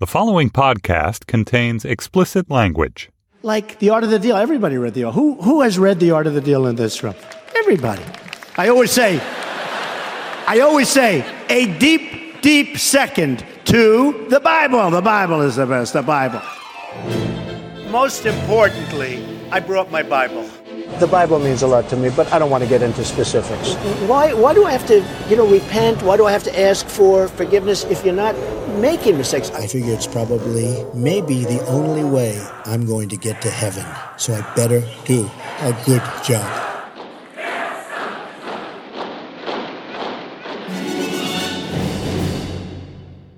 The following podcast contains explicit language. Like The Art of the Deal. Everybody read The Art. Who, who has read The Art of the Deal in this room? Everybody. I always say, I always say, a deep, deep second to the Bible. The Bible is the best, the Bible. Most importantly, I brought my Bible. The Bible means a lot to me, but I don't want to get into specifics. Why, why do I have to, you know, repent? Why do I have to ask for forgiveness if you're not making mistakes? I figure it's probably maybe the only way I'm going to get to heaven. So I better do a good job.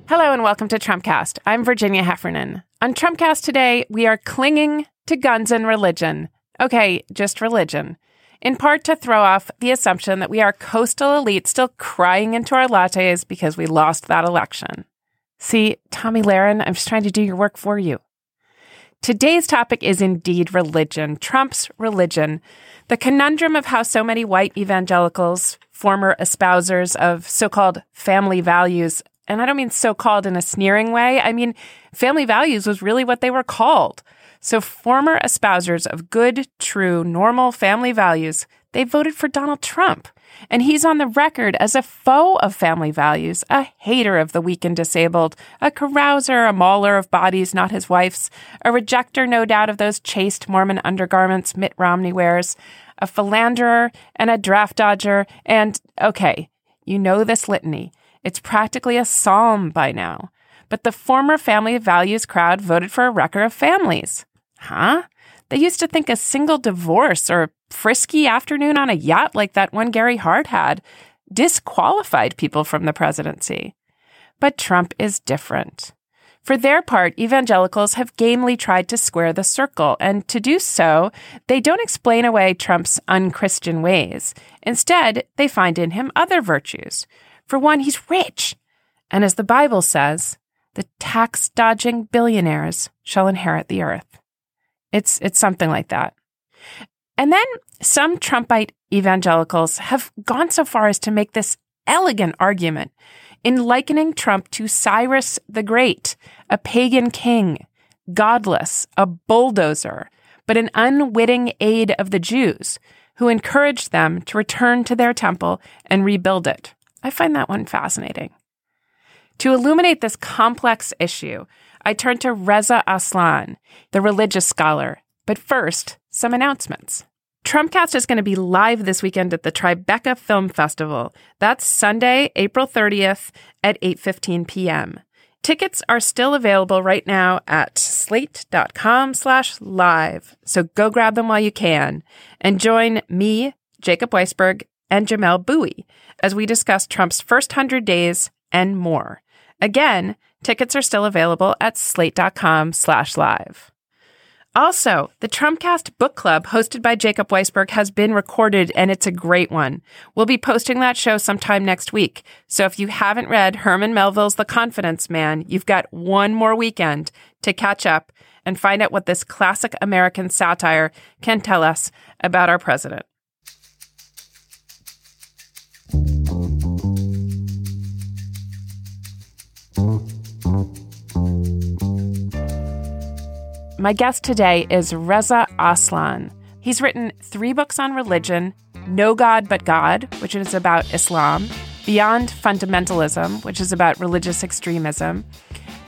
Hello and welcome to Trumpcast. I'm Virginia Heffernan. On Trumpcast today, we are clinging to guns and religion. Okay, just religion. In part to throw off the assumption that we are coastal elite still crying into our lattes because we lost that election. See, Tomi Lahren, I'm just trying to do your work for you. Today's topic is indeed religion, Trump's religion. The conundrum of how so many white evangelicals, former espousers of so called family values, and I don't mean so called in a sneering way, I mean family values was really what they were called. So, former espousers of good, true, normal family values, they voted for Donald Trump. And he's on the record as a foe of family values, a hater of the weak and disabled, a carouser, a mauler of bodies not his wife's, a rejecter, no doubt, of those chaste Mormon undergarments Mitt Romney wears, a philanderer and a draft dodger, and okay, you know this litany. It's practically a psalm by now. But the former family values crowd voted for a wrecker of families. Huh? They used to think a single divorce or a frisky afternoon on a yacht like that one Gary Hart had disqualified people from the presidency. But Trump is different. For their part, evangelicals have gamely tried to square the circle, and to do so, they don't explain away Trump's unchristian ways. Instead, they find in him other virtues. For one, he's rich. And as the Bible says, the tax dodging billionaires shall inherit the earth. It's, it's something like that. And then some Trumpite evangelicals have gone so far as to make this elegant argument in likening Trump to Cyrus the Great, a pagan king, godless, a bulldozer, but an unwitting aid of the Jews who encouraged them to return to their temple and rebuild it. I find that one fascinating. To illuminate this complex issue, I turn to Reza Aslan, the religious scholar. But first, some announcements. Trumpcast is going to be live this weekend at the Tribeca Film Festival. That's Sunday, April 30th at 8:15 p.m. Tickets are still available right now at slate.com slash live. So go grab them while you can and join me, Jacob Weisberg, and Jamel Bouie as we discuss Trump's first 100 days and more. Again, tickets are still available at slate.com slash live. Also, the Trumpcast book club hosted by Jacob Weisberg has been recorded and it's a great one. We'll be posting that show sometime next week. So if you haven't read Herman Melville's The Confidence Man, you've got one more weekend to catch up and find out what this classic American satire can tell us about our president. My guest today is Reza Aslan. He's written three books on religion No God But God, which is about Islam, Beyond Fundamentalism, which is about religious extremism,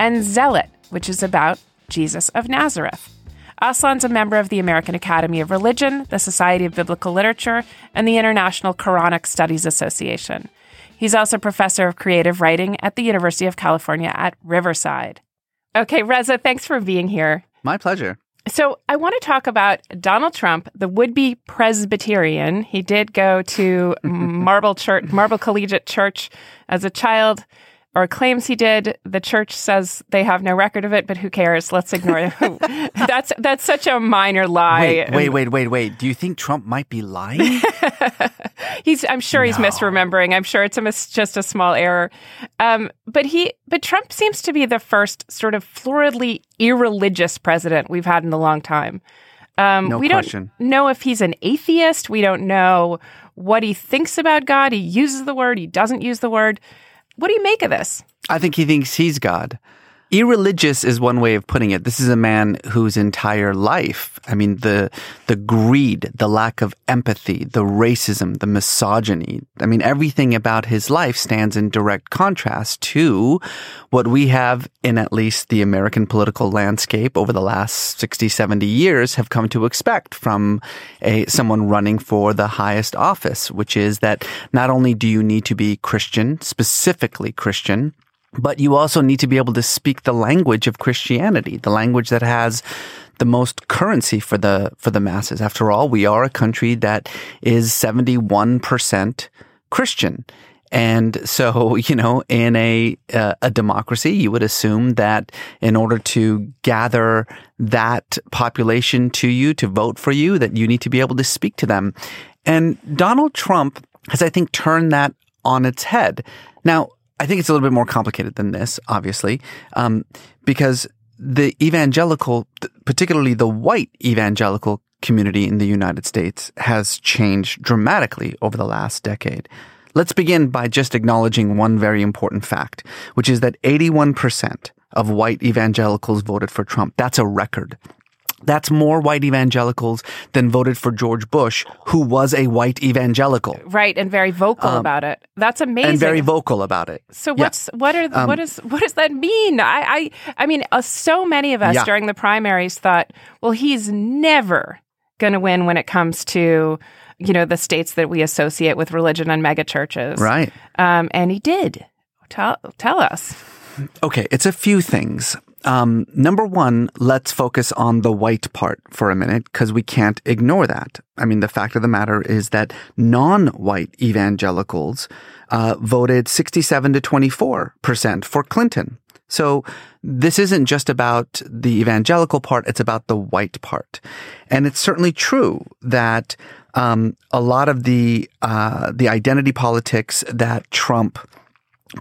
and Zealot, which is about Jesus of Nazareth. Aslan's a member of the American Academy of Religion, the Society of Biblical Literature, and the International Quranic Studies Association. He's also professor of creative writing at the University of California at Riverside. Okay, Reza, thanks for being here. My pleasure. So, I want to talk about Donald Trump, the would-be Presbyterian. He did go to Marble Church, Marble Collegiate Church as a child, or claims he did. The church says they have no record of it, but who cares? Let's ignore it. that's that's such a minor lie. Wait, wait, wait, wait, wait. Do you think Trump might be lying? he's. I'm sure he's No. misremembering. I'm sure it's a mis- just a small error. Um, but he. But Trump seems to be the first sort of floridly irreligious president we've had in a long time. Um, No we question. don't know if he's an atheist. We don't know what he thinks about God. He uses the word. He doesn't use the word. What do you make of this? I think he thinks he's God. Irreligious is one way of putting it. This is a man whose entire life, I mean, the, the greed, the lack of empathy, the racism, the misogyny, I mean, everything about his life stands in direct contrast to what we have in at least the American political landscape over the last 60, 70 years have come to expect from a, someone running for the highest office, which is that not only do you need to be Christian, specifically Christian, but you also need to be able to speak the language of Christianity, the language that has the most currency for the for the masses. After all, we are a country that is 71% Christian. And so, you know, in a uh, a democracy, you would assume that in order to gather that population to you to vote for you, that you need to be able to speak to them. And Donald Trump has, I think, turned that on its head. Now, I think it's a little bit more complicated than this, obviously, um, because the evangelical, particularly the white evangelical community in the United States has changed dramatically over the last decade. Let's begin by just acknowledging one very important fact, which is that 81% of white evangelicals voted for Trump. That's a record. That's more white evangelicals than voted for George Bush, who was a white evangelical. Right, and very vocal Um, about it. That's amazing. And very vocal about it. So Yeah. what's what are Um, what is what does that mean? I I, I mean, uh, so many of us Yeah. during the primaries thought, well, he's never going to win when it comes to you know the states that we associate with religion and megachurches, Right. Um, and he did. Tell tell us. Okay, it's a few things. Um, number one, let's focus on the white part for a minute because we can't ignore that. I mean, the fact of the matter is that non-white evangelicals uh, voted 67 to 24 percent for Clinton. So this isn't just about the evangelical part; it's about the white part, and it's certainly true that um, a lot of the uh, the identity politics that Trump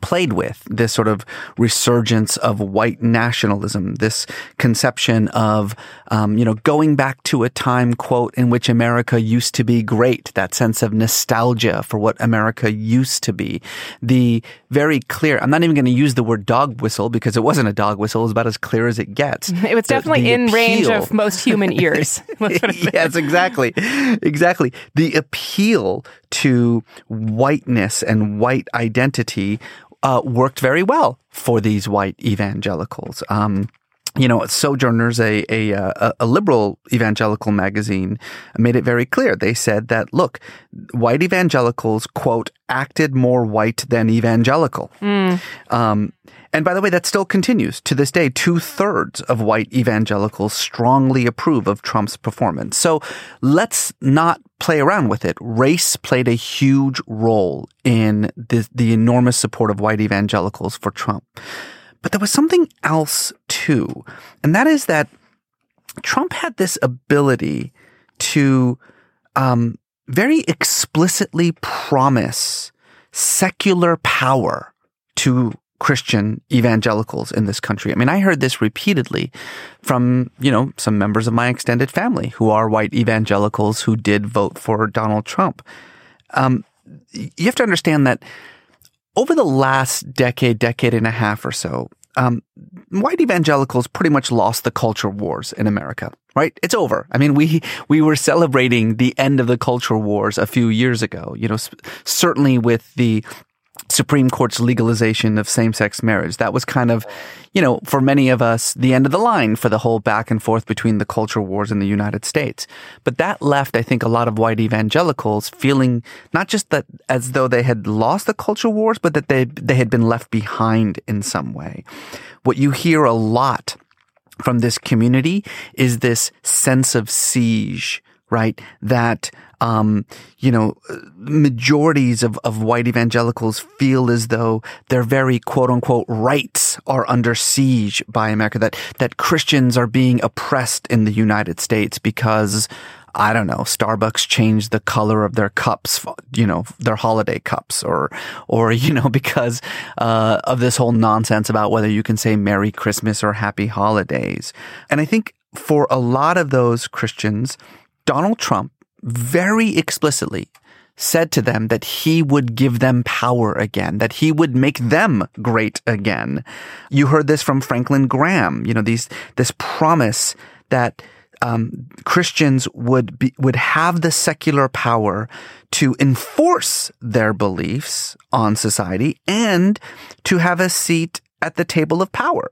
played with this sort of resurgence of white nationalism, this conception of, um, you know, going back to a time, quote, in which America used to be great, that sense of nostalgia for what America used to be. The very clear, I'm not even going to use the word dog whistle because it wasn't a dog whistle, it was about as clear as it gets. It was The- definitely the in range of most human ears. Let's put it yes, exactly. Exactly. The appeal to whiteness and white identity uh, worked very well for these white evangelicals. Um, you know, Sojourners, a, a uh, a liberal evangelical magazine, made it very clear. They said that look, white evangelicals quote acted more white than evangelical. Um, and by the way, that still continues to this day. Two thirds of white evangelicals strongly approve of Trump's performance. So let's not play around with it. Race played a huge role in the, the enormous support of white evangelicals for Trump. But there was something else too, and that is that Trump had this ability to um, very explicitly promise secular power to Christian evangelicals in this country. I mean, I heard this repeatedly from, you know, some members of my extended family who are white evangelicals who did vote for Donald Trump. Um, you have to understand that over the last decade, decade and a half or so, um, white evangelicals pretty much lost the culture wars in America, right? It's over. I mean, we, we were celebrating the end of the culture wars a few years ago, you know, certainly with the Supreme Court's legalization of same-sex marriage. That was kind of, you know, for many of us, the end of the line for the whole back and forth between the culture wars in the United States. But that left, I think, a lot of white evangelicals feeling not just that as though they had lost the culture wars, but that they, they had been left behind in some way. What you hear a lot from this community is this sense of siege, right? That, um, you know, majorities of, of white evangelicals feel as though their very quote unquote rights are under siege by America, that, that Christians are being oppressed in the United States because I don't know, Starbucks changed the color of their cups, you know, their holiday cups or, or, you know, because, uh, of this whole nonsense about whether you can say Merry Christmas or Happy Holidays. And I think for a lot of those Christians, Donald Trump very explicitly said to them that he would give them power again, that he would make them great again. You heard this from Franklin Graham, you know, these, this promise that um, Christians would be, would have the secular power to enforce their beliefs on society and to have a seat at the table of power.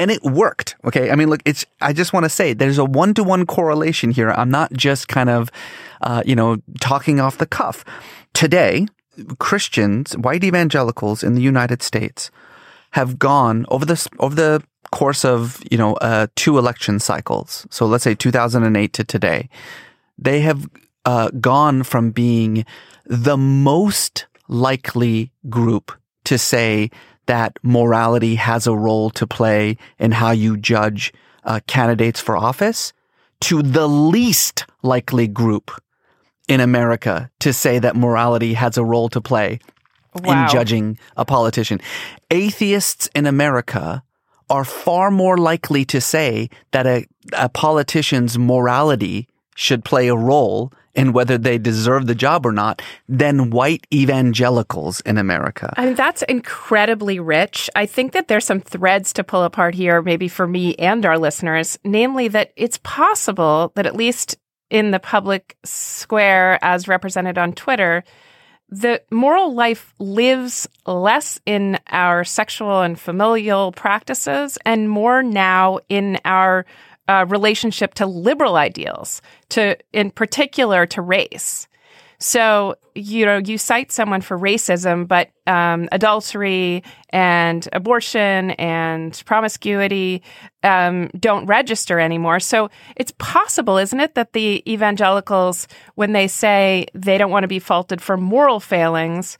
And it worked. Okay. I mean, look, it's, I just want to say there's a one to one correlation here. I'm not just kind of, uh, you know, talking off the cuff. Today, Christians, white evangelicals in the United States have gone over this, over the course of, you know, uh, two election cycles. So let's say 2008 to today, they have uh, gone from being the most likely group to say that morality has a role to play in how you judge uh, candidates for office to the least likely group in America to say that morality has a role to play Wow. in judging a politician. Atheists in America are far more likely to say that a, a politician's morality should play a role in whether they deserve the job or not than white evangelicals in America. I mean, that's incredibly rich. I think that there's some threads to pull apart here, maybe for me and our listeners, namely that it's possible that at least in the public square as represented on Twitter, the moral life lives less in our sexual and familial practices and more now in our uh, relationship to liberal ideals, to in particular to race. So, you know, you cite someone for racism, but um, adultery and abortion and promiscuity um, don't register anymore. So it's possible, isn't it, that the evangelicals, when they say they don't want to be faulted for moral failings,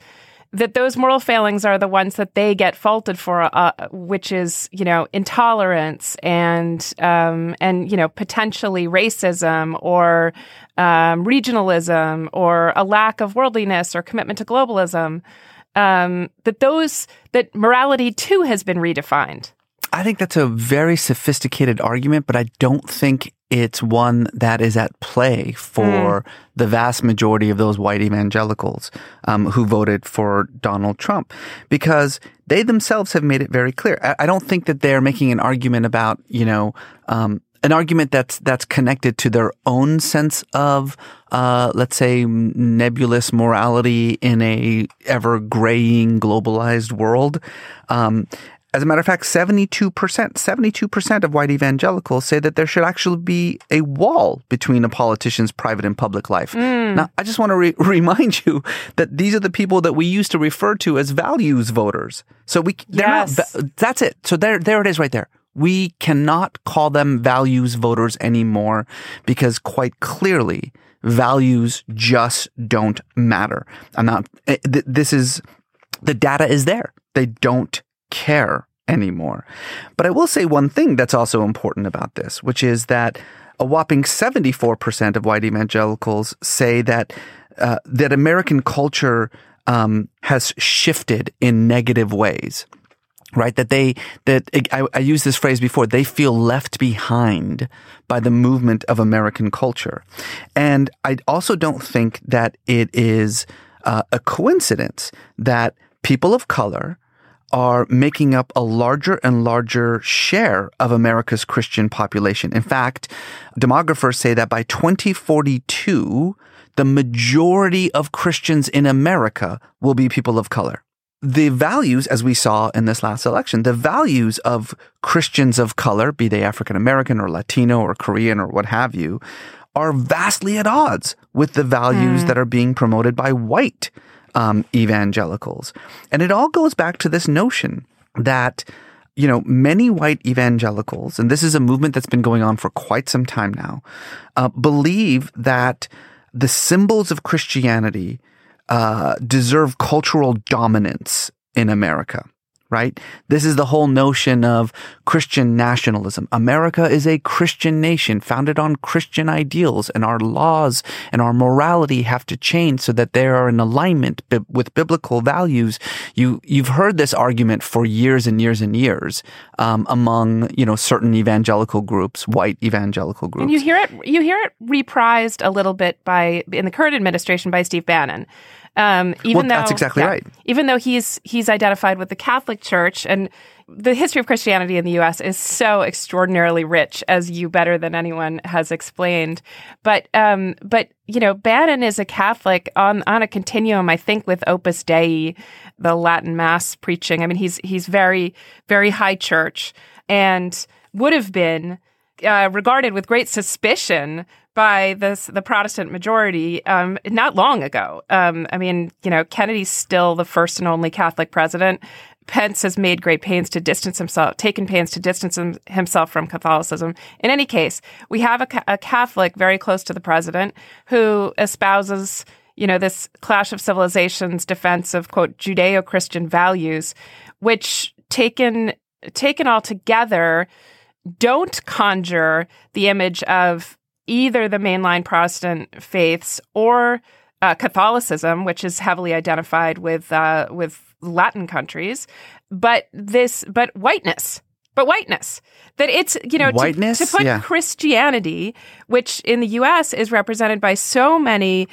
that those moral failings are the ones that they get faulted for, uh, which is you know intolerance and um, and you know potentially racism or um, regionalism or a lack of worldliness or commitment to globalism. Um, that those that morality too has been redefined. I think that's a very sophisticated argument, but I don't think it's one that is at play for the vast majority of those white evangelicals um, who voted for Donald Trump because they themselves have made it very clear. I, I don't think that they're making an argument about, you know, um, an argument that's that's connected to their own sense of, uh, let's say, nebulous morality in a ever graying globalized world. Um, as a matter of fact, 72%, 72% of white evangelicals say that there should actually be a wall between a politician's private and public life. Now, I just want to re- remind you that these are the people that we used to refer to as values voters. So we, they're Yes. not, that's it. So there, there it is right there. We cannot call them values voters anymore because quite clearly values just don't matter. I'm not, eh, this is, the data is there. They don't care anymore. But I will say one thing that's also important about this, which is that a whopping 74% of white evangelicals say that uh, that American culture um, has shifted in negative ways. Right, that they that I, I used this phrase before. They feel left behind by the movement of American culture, and I also don't think that it is uh, a coincidence that people of color are making up a larger and larger share of America's Christian population. In fact, demographers say that by 2042, the majority of Christians in America will be people of color. The values, as we saw in this last election, the values of Christians of color, be they African American or Latino or Korean or what have you, are vastly at odds with the values that are being promoted by white um, evangelicals. And it all goes back to this notion that, you know, many white evangelicals, and this is a movement that's been going on for quite some time now, uh, believe that the symbols of Christianity uh, deserve cultural dominance in America. right? This is the whole notion of Christian nationalism. America is a Christian nation founded on Christian ideals and our laws and our morality have to change so that they are in alignment bi- with biblical values. You, you've heard this argument for years and years and years, um, among, you know, certain evangelical groups, white evangelical groups. And you hear it you hear it reprised a little bit by in the current administration by Steve Bannon. Um, even Well, though that's exactly right. Even though he's he's identified with the Catholic Church and the history of Christianity in the U.S. is so extraordinarily rich, as you better than anyone has explained. But um, but you know, Bannon is a Catholic on on a continuum. I think with Opus Dei, the Latin Mass preaching. I mean, he's he's very very high church and would have been uh, regarded with great suspicion by this the Protestant majority um, not long ago. Um, I mean, you know, Kennedy's still the first and only Catholic president. Pence has made great pains to distance himself, taken pains to distance him, himself from Catholicism. In any case, we have a, a Catholic very close to the president who espouses, you know, this clash of civilizations defense of quote Judeo-Christian values, which taken taken all together don't conjure the image of either the mainline Protestant faiths or uh, Catholicism, which is heavily identified with uh, with Latin countries, but this but whiteness. But whiteness. That it's, you know, to- Whiteness? to, put Yeah. Christianity, which in the US is represented by so many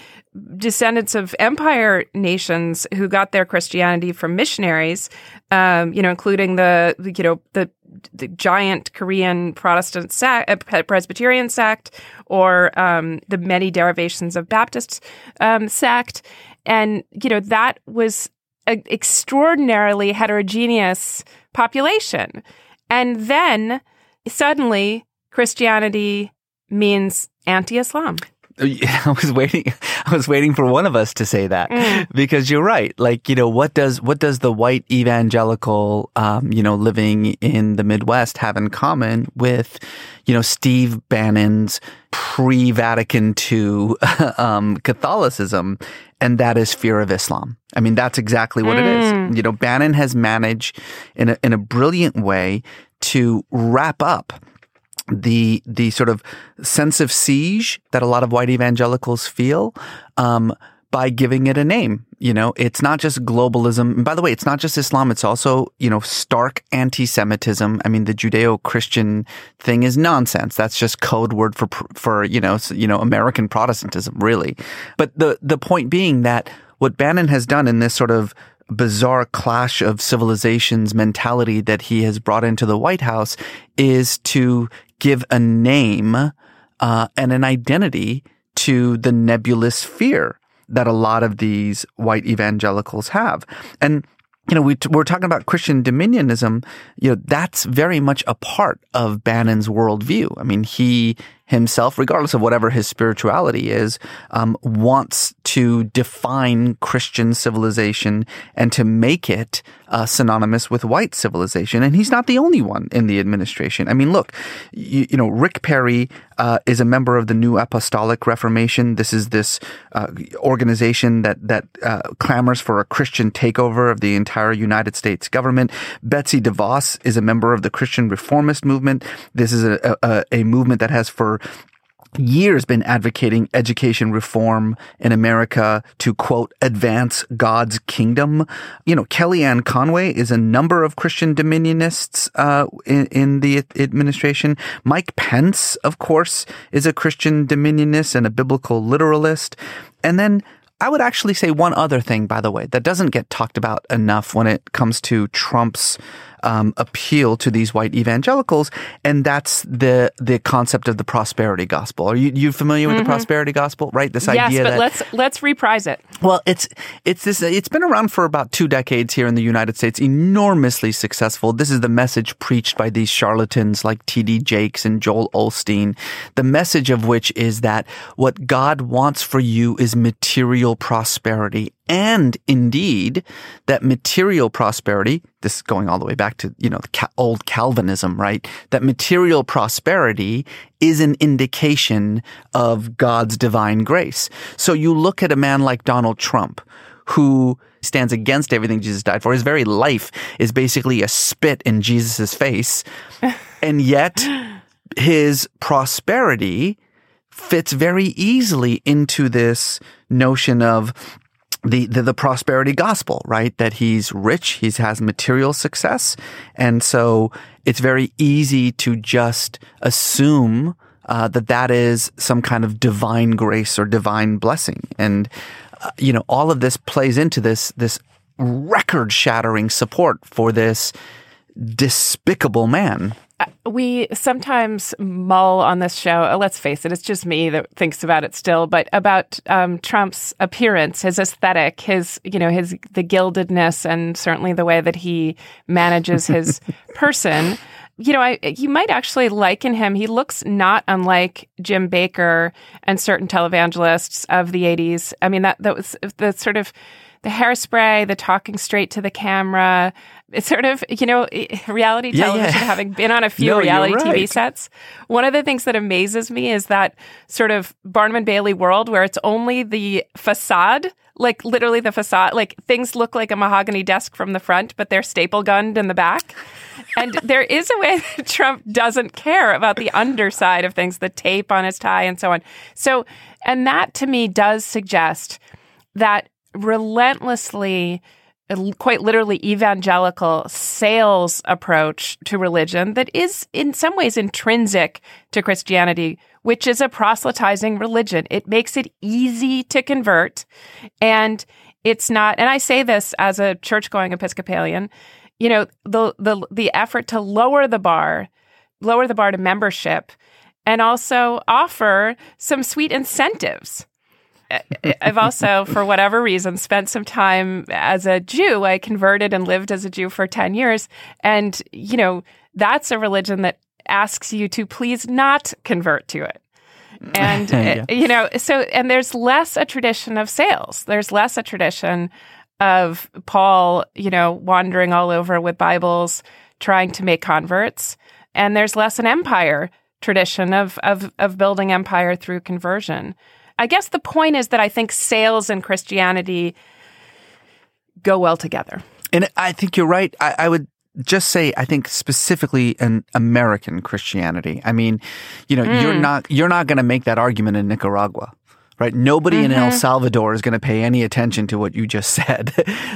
descendants of empire nations who got their Christianity from missionaries, um, you know, including the, you know, the, the giant Korean Protestant sect, uh, Presbyterian sect, or um, the many derivations of Baptist um, sect. And, you know, that was an extraordinarily heterogeneous population. And then suddenly Christianity means anti-Islam. I was waiting. I was waiting for one of us to say that Mm. because you're right. Like you know, what does what does the white evangelical, um, you know, living in the Midwest have in common with, you know, Steve Bannon's pre-Vatican II um, Catholicism, and that is fear of Islam. I mean, that's exactly what it is. You know, Bannon has managed in a in a brilliant way to wrap up the the sort of sense of siege that a lot of white evangelicals feel um, by giving it a name. You know, it's not just globalism. And by the way, it's not just Islam. It's also you know stark anti-Semitism. I mean, the Judeo-Christian thing is nonsense. That's just code word for for you know you know American Protestantism, really. But the the point being that what Bannon has done in this sort of bizarre clash of civilizations mentality that he has brought into the White House is to give a name uh, and an identity to the nebulous fear that a lot of these white evangelicals have. And you know, we t- we're talking about Christian dominionism. You know, that's very much a part of Bannon's worldview. I mean, he himself, regardless of whatever his spirituality is, um, wants to define Christian civilization and to make it uh, synonymous with white civilization. And he's not the only one in the administration. I mean, look, you, you know, Rick Perry uh, is a member of the New Apostolic Reformation. This is this uh, organization that that uh, clamors for a Christian takeover of the entire United States government. Betsy DeVos is a member of the Christian Reformist movement. This is a, a, a movement that has for years been advocating education reform in America to quote advance God's kingdom. You know, Kellyanne Conway is a number of Christian dominionists uh, in, in the administration. Mike Pence, of course, is a Christian dominionist and a biblical literalist. And then I would actually say one other thing, by the way, that doesn't get talked about enough when it comes to Trump's um, appeal to these white evangelicals, and that's the the concept of the prosperity gospel. Are you you familiar with the prosperity gospel? Right, this Mm-hmm. yes, but that let's let's reprise it. well, it's it's this. It's been around for about two decades here in the United States. Enormously successful. This is the message preached by these charlatans like T.D. Jakes and Joel Osteen. The message of which is that what God wants for you is material prosperity, and indeed that material prosperity. This is going all the way back to you know the old Calvinism, right? That material prosperity is an indication of God's divine grace. So you look at a man like Donald Trump, who stands against everything Jesus died for. His very life is basically a spit in Jesus' face. and yet his prosperity fits very easily into this notion of the, the, the prosperity gospel, right? That he's rich, he has material success, and so it's very easy to just assume uh, that that is some kind of divine grace or divine blessing, and uh, you know all of this plays into this this record shattering support for this despicable man we sometimes mull on this show. Uh, let's face it, it's just me that thinks about it still. But about um, Trump's appearance, his aesthetic, his you know his the gildedness, and certainly the way that he manages his person. You know, I, you might actually liken him. He looks not unlike Jim Bakker and certain televangelists of the '80s. I mean, that that was the sort of the hairspray, the talking straight to the camera, it's sort of, you know, reality yeah, television, yeah. having been on a few no, reality right. TV sets. One of the things that amazes me is that sort of Barnum and Bailey world where it's only the facade, like literally the facade, like things look like a mahogany desk from the front, but they're staple gunned in the back. and there is a way that Trump doesn't care about the underside of things, the tape on his tie and so on. So, and that to me does suggest that relentlessly quite literally evangelical sales approach to religion that is in some ways intrinsic to Christianity, which is a proselytizing religion. It makes it easy to convert. And it's not, and I say this as a church going Episcopalian, you know, the, the, the effort to lower the bar, lower the bar to membership and also offer some sweet incentives I've also, for whatever reason, spent some time as a Jew. I converted and lived as a Jew for 10 years. And, you know, that's a religion that asks you to please not convert to it. And, yeah. Eh, you know, so, and there's less a tradition of sales. There's less a tradition of Paul, you know, wandering all over with Bibles, trying to make converts. And there's less an empire tradition of, of, of building empire through conversion. I guess the point is that I think sales and Christianity go well together. And I think you're right. I, I would just say I think specifically an American Christianity. I mean, you know, mm. you're not you're not going to make that argument in Nicaragua. Right? Nobody mm-hmm. in El mm-hmm. Salvador is going to pay any attention to what you just said.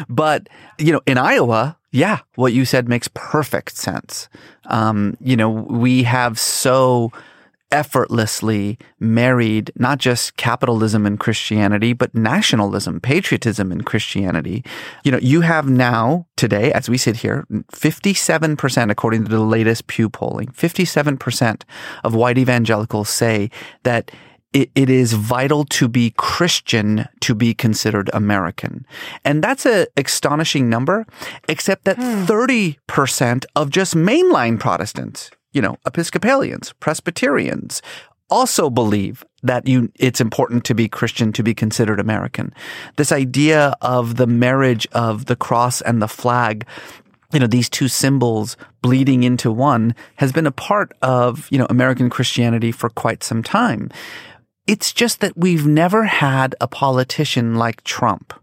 but, you know, in Iowa, yeah, what you said makes perfect sense. Um, you know, we have so effortlessly married not just capitalism and Christianity, but nationalism, patriotism and Christianity. You know, you have now today, as we sit here, 57%, according to the latest Pew polling, 57% of white evangelicals say that it, it is vital to be Christian to be considered American. And that's an astonishing number, except that hmm. 30% of just mainline Protestants you know, Episcopalians, Presbyterians also believe that you, it's important to be Christian to be considered American. This idea of the marriage of the cross and the flag you know, these two symbols bleeding into one has been a part of, you know, American Christianity for quite some time. It's just that we've never had a politician like Trump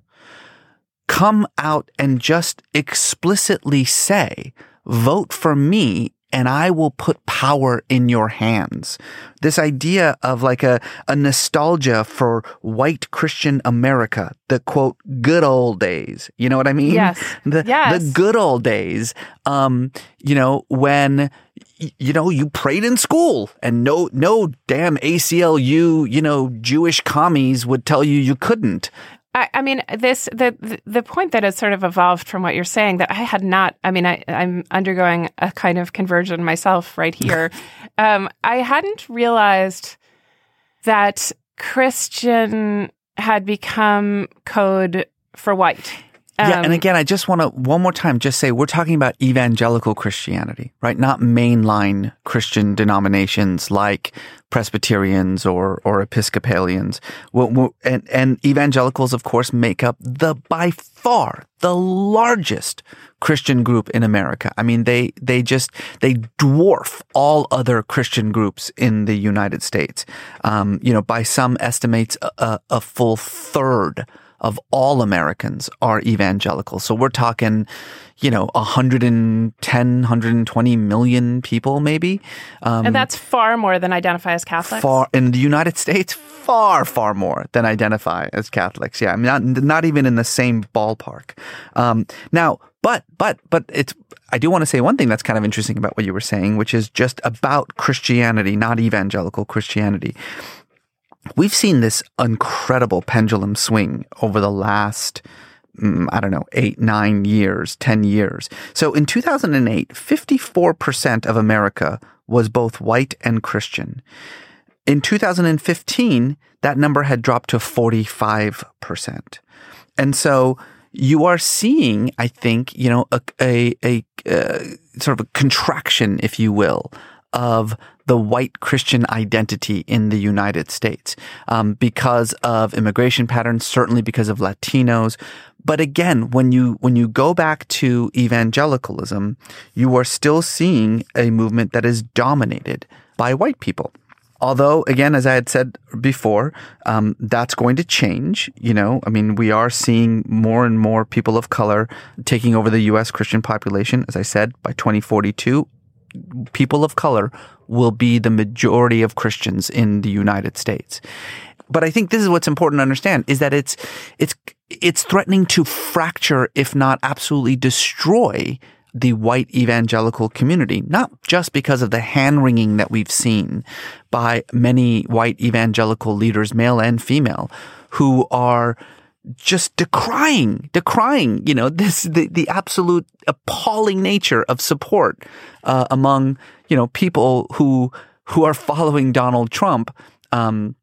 come out and just explicitly say, vote for me and I will put power in your hands. This idea of like a, a nostalgia for white Christian America, the quote, good old days. You know what I mean? Yes. The, yes. the good old days. Um, you know, when, you know, you prayed in school and no, no damn ACLU, you know, Jewish commies would tell you you couldn't. I, I, mean, this the the point that has sort of evolved from what you're saying that I had not. I mean, I, I'm undergoing a kind of conversion myself right here. um, I hadn't realized that Christian had become code for white. Um, yeah, and um, again, I just want to one more time just say we're talking about evangelical Christianity, right? Not mainline Christian denominations like Presbyterians or or Episcopalians. And, and evangelicals, of course, make up the by far the largest Christian group in America. I mean, they they just they dwarf all other Christian groups in the United States. Um, you know, by some estimates, a, a full third of all Americans are evangelical. So we're talking, you know, 110, 120 million people maybe. Um, and that's far more than identify as Catholics. far in the United States, far far more than identify as Catholics. Yeah, I mean, not not even in the same ballpark. Um, now, but but but it's. I do want to say one thing that's kind of interesting about what you were saying, which is just about Christianity, not evangelical Christianity. We've seen this incredible pendulum swing over the last mm, I don't know, eight, nine years, 10 years. So in 2008, 54% of America was both white and Christian. In 2015, that number had dropped to 45%. And so you are seeing, I think, you know, a, a, a uh, sort of a contraction, if you will, of the white Christian identity in the United States um, because of immigration patterns, certainly because of Latinos. But again, when you when you go back to evangelicalism, you are still seeing a movement that is dominated by white people. Although, again, as I had said before, um, that's going to change. You know, I mean, we are seeing more and more people of color taking over the U.S. Christian population. As I said, by 2042, people of color will be the majority of Christians in the United States. But I think this is what's important to understand is that it's, it's, it's threatening to fracture, if not absolutely destroy the white evangelical community, not just because of the hand wringing that we've seen by many white evangelical leaders, male and female, who are just decrying, decrying, you know, this, the, the absolute appalling nature of support, uh, among, you know, people who, who are following Donald Trump, um,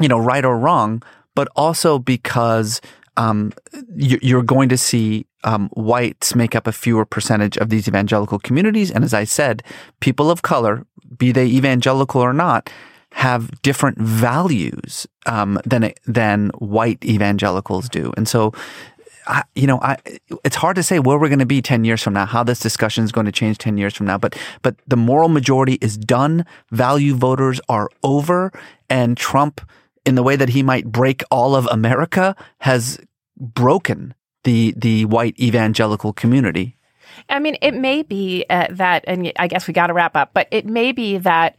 you know, right or wrong, but also because, um, you're going to see um, whites make up a fewer percentage of these evangelical communities. And as I said, people of color, be they evangelical or not, have different values um, than than white evangelicals do. And so, I, you know, I, it's hard to say where we're going to be 10 years from now, how this discussion is going to change 10 years from now. But, but the moral majority is done. Value voters are over and Trump, in the way that he might break all of America, has broken the the white evangelical community. I mean, it may be uh, that, and I guess we got to wrap up, but it may be that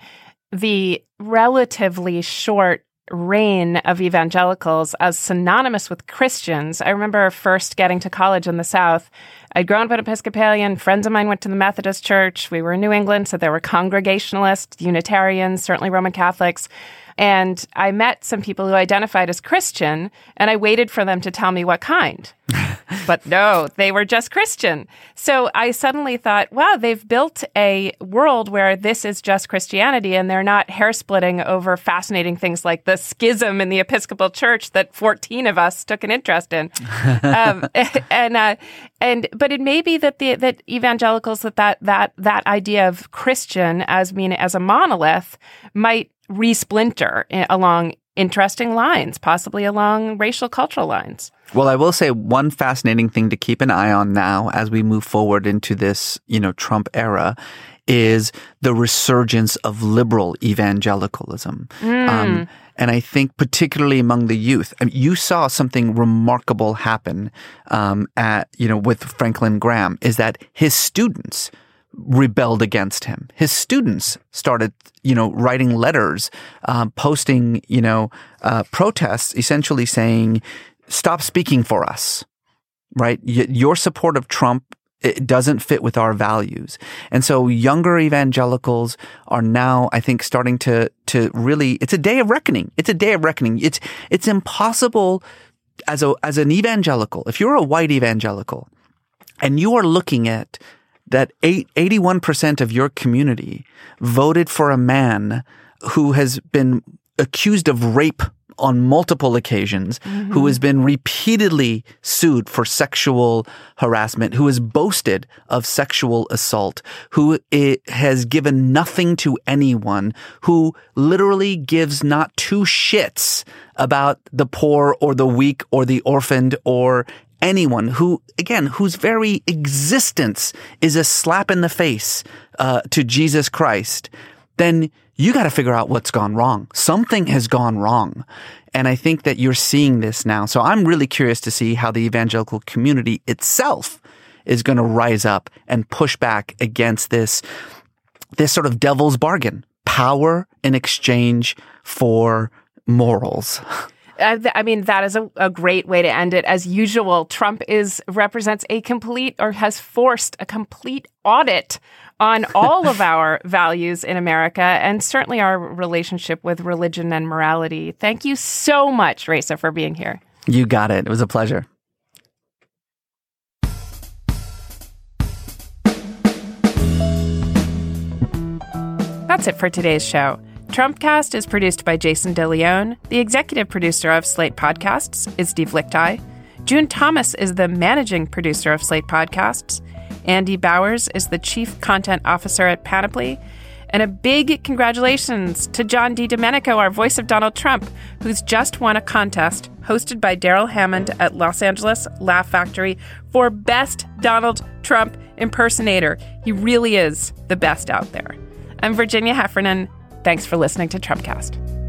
the relatively short reign of evangelicals as synonymous with Christians. I remember first getting to college in the South. I'd grown up an Episcopalian. Friends of mine went to the Methodist Church. We were in New England, so there were Congregationalists, Unitarians, certainly Roman Catholics. And I met some people who identified as Christian, and I waited for them to tell me what kind. but no, they were just Christian. So I suddenly thought, wow, they've built a world where this is just Christianity, and they're not hair splitting over fascinating things like the schism in the Episcopal Church that 14 of us took an interest in. um, and, uh, and, but it may be that the, that evangelicals, that, that, that, that idea of Christian as mean as a monolith might resplinter along interesting lines, possibly along racial cultural lines. Well, I will say one fascinating thing to keep an eye on now as we move forward into this, you know, Trump era is the resurgence of liberal evangelicalism. Mm. Um, and I think particularly among the youth, I mean, you saw something remarkable happen um, at, you know, with Franklin Graham is that his students rebelled against him. His students started, you know, writing letters, um, posting, you know, uh, protests, essentially saying, "Stop speaking for us." Right? Your support of Trump it doesn't fit with our values. And so younger evangelicals are now, I think, starting to, to really, it's a day of reckoning. It's a day of reckoning. It's, it's impossible as a, as an evangelical, if you're a white evangelical and you are looking at that 81% of your community voted for a man who has been accused of rape on multiple occasions, mm-hmm. who has been repeatedly sued for sexual harassment, who has boasted of sexual assault, who has given nothing to anyone, who literally gives not two shits about the poor or the weak or the orphaned or anyone who, again, whose very existence is a slap in the face uh, to Jesus Christ, then you got to figure out what's gone wrong. Something has gone wrong. And I think that you're seeing this now. So I'm really curious to see how the evangelical community itself is going to rise up and push back against this, this sort of devil's bargain, power in exchange for morals. I, I mean, that is a, a, great way to end it. As usual, Trump is represents a complete or has forced a complete audit on all of our values in America and certainly our relationship with religion and morality. Thank you so much, Reza, for being here. You got it. It was a pleasure. That's it for today's show. Trumpcast is produced by Jason DeLeon. The executive producer of Slate Podcasts is Steve Lickteig. June Thomas is the managing producer of Slate Podcasts. Andy Bowers is the chief content officer at Panoply. And a big congratulations to John Di Domenico, our voice of Donald Trump, who's just won a contest hosted by Darrell Hammond at Los Angeles Laugh Factory for Best Donald Trump Impersonator. He really is the best out there. I'm Virginia Heffernan. Thanks for listening to Trumpcast.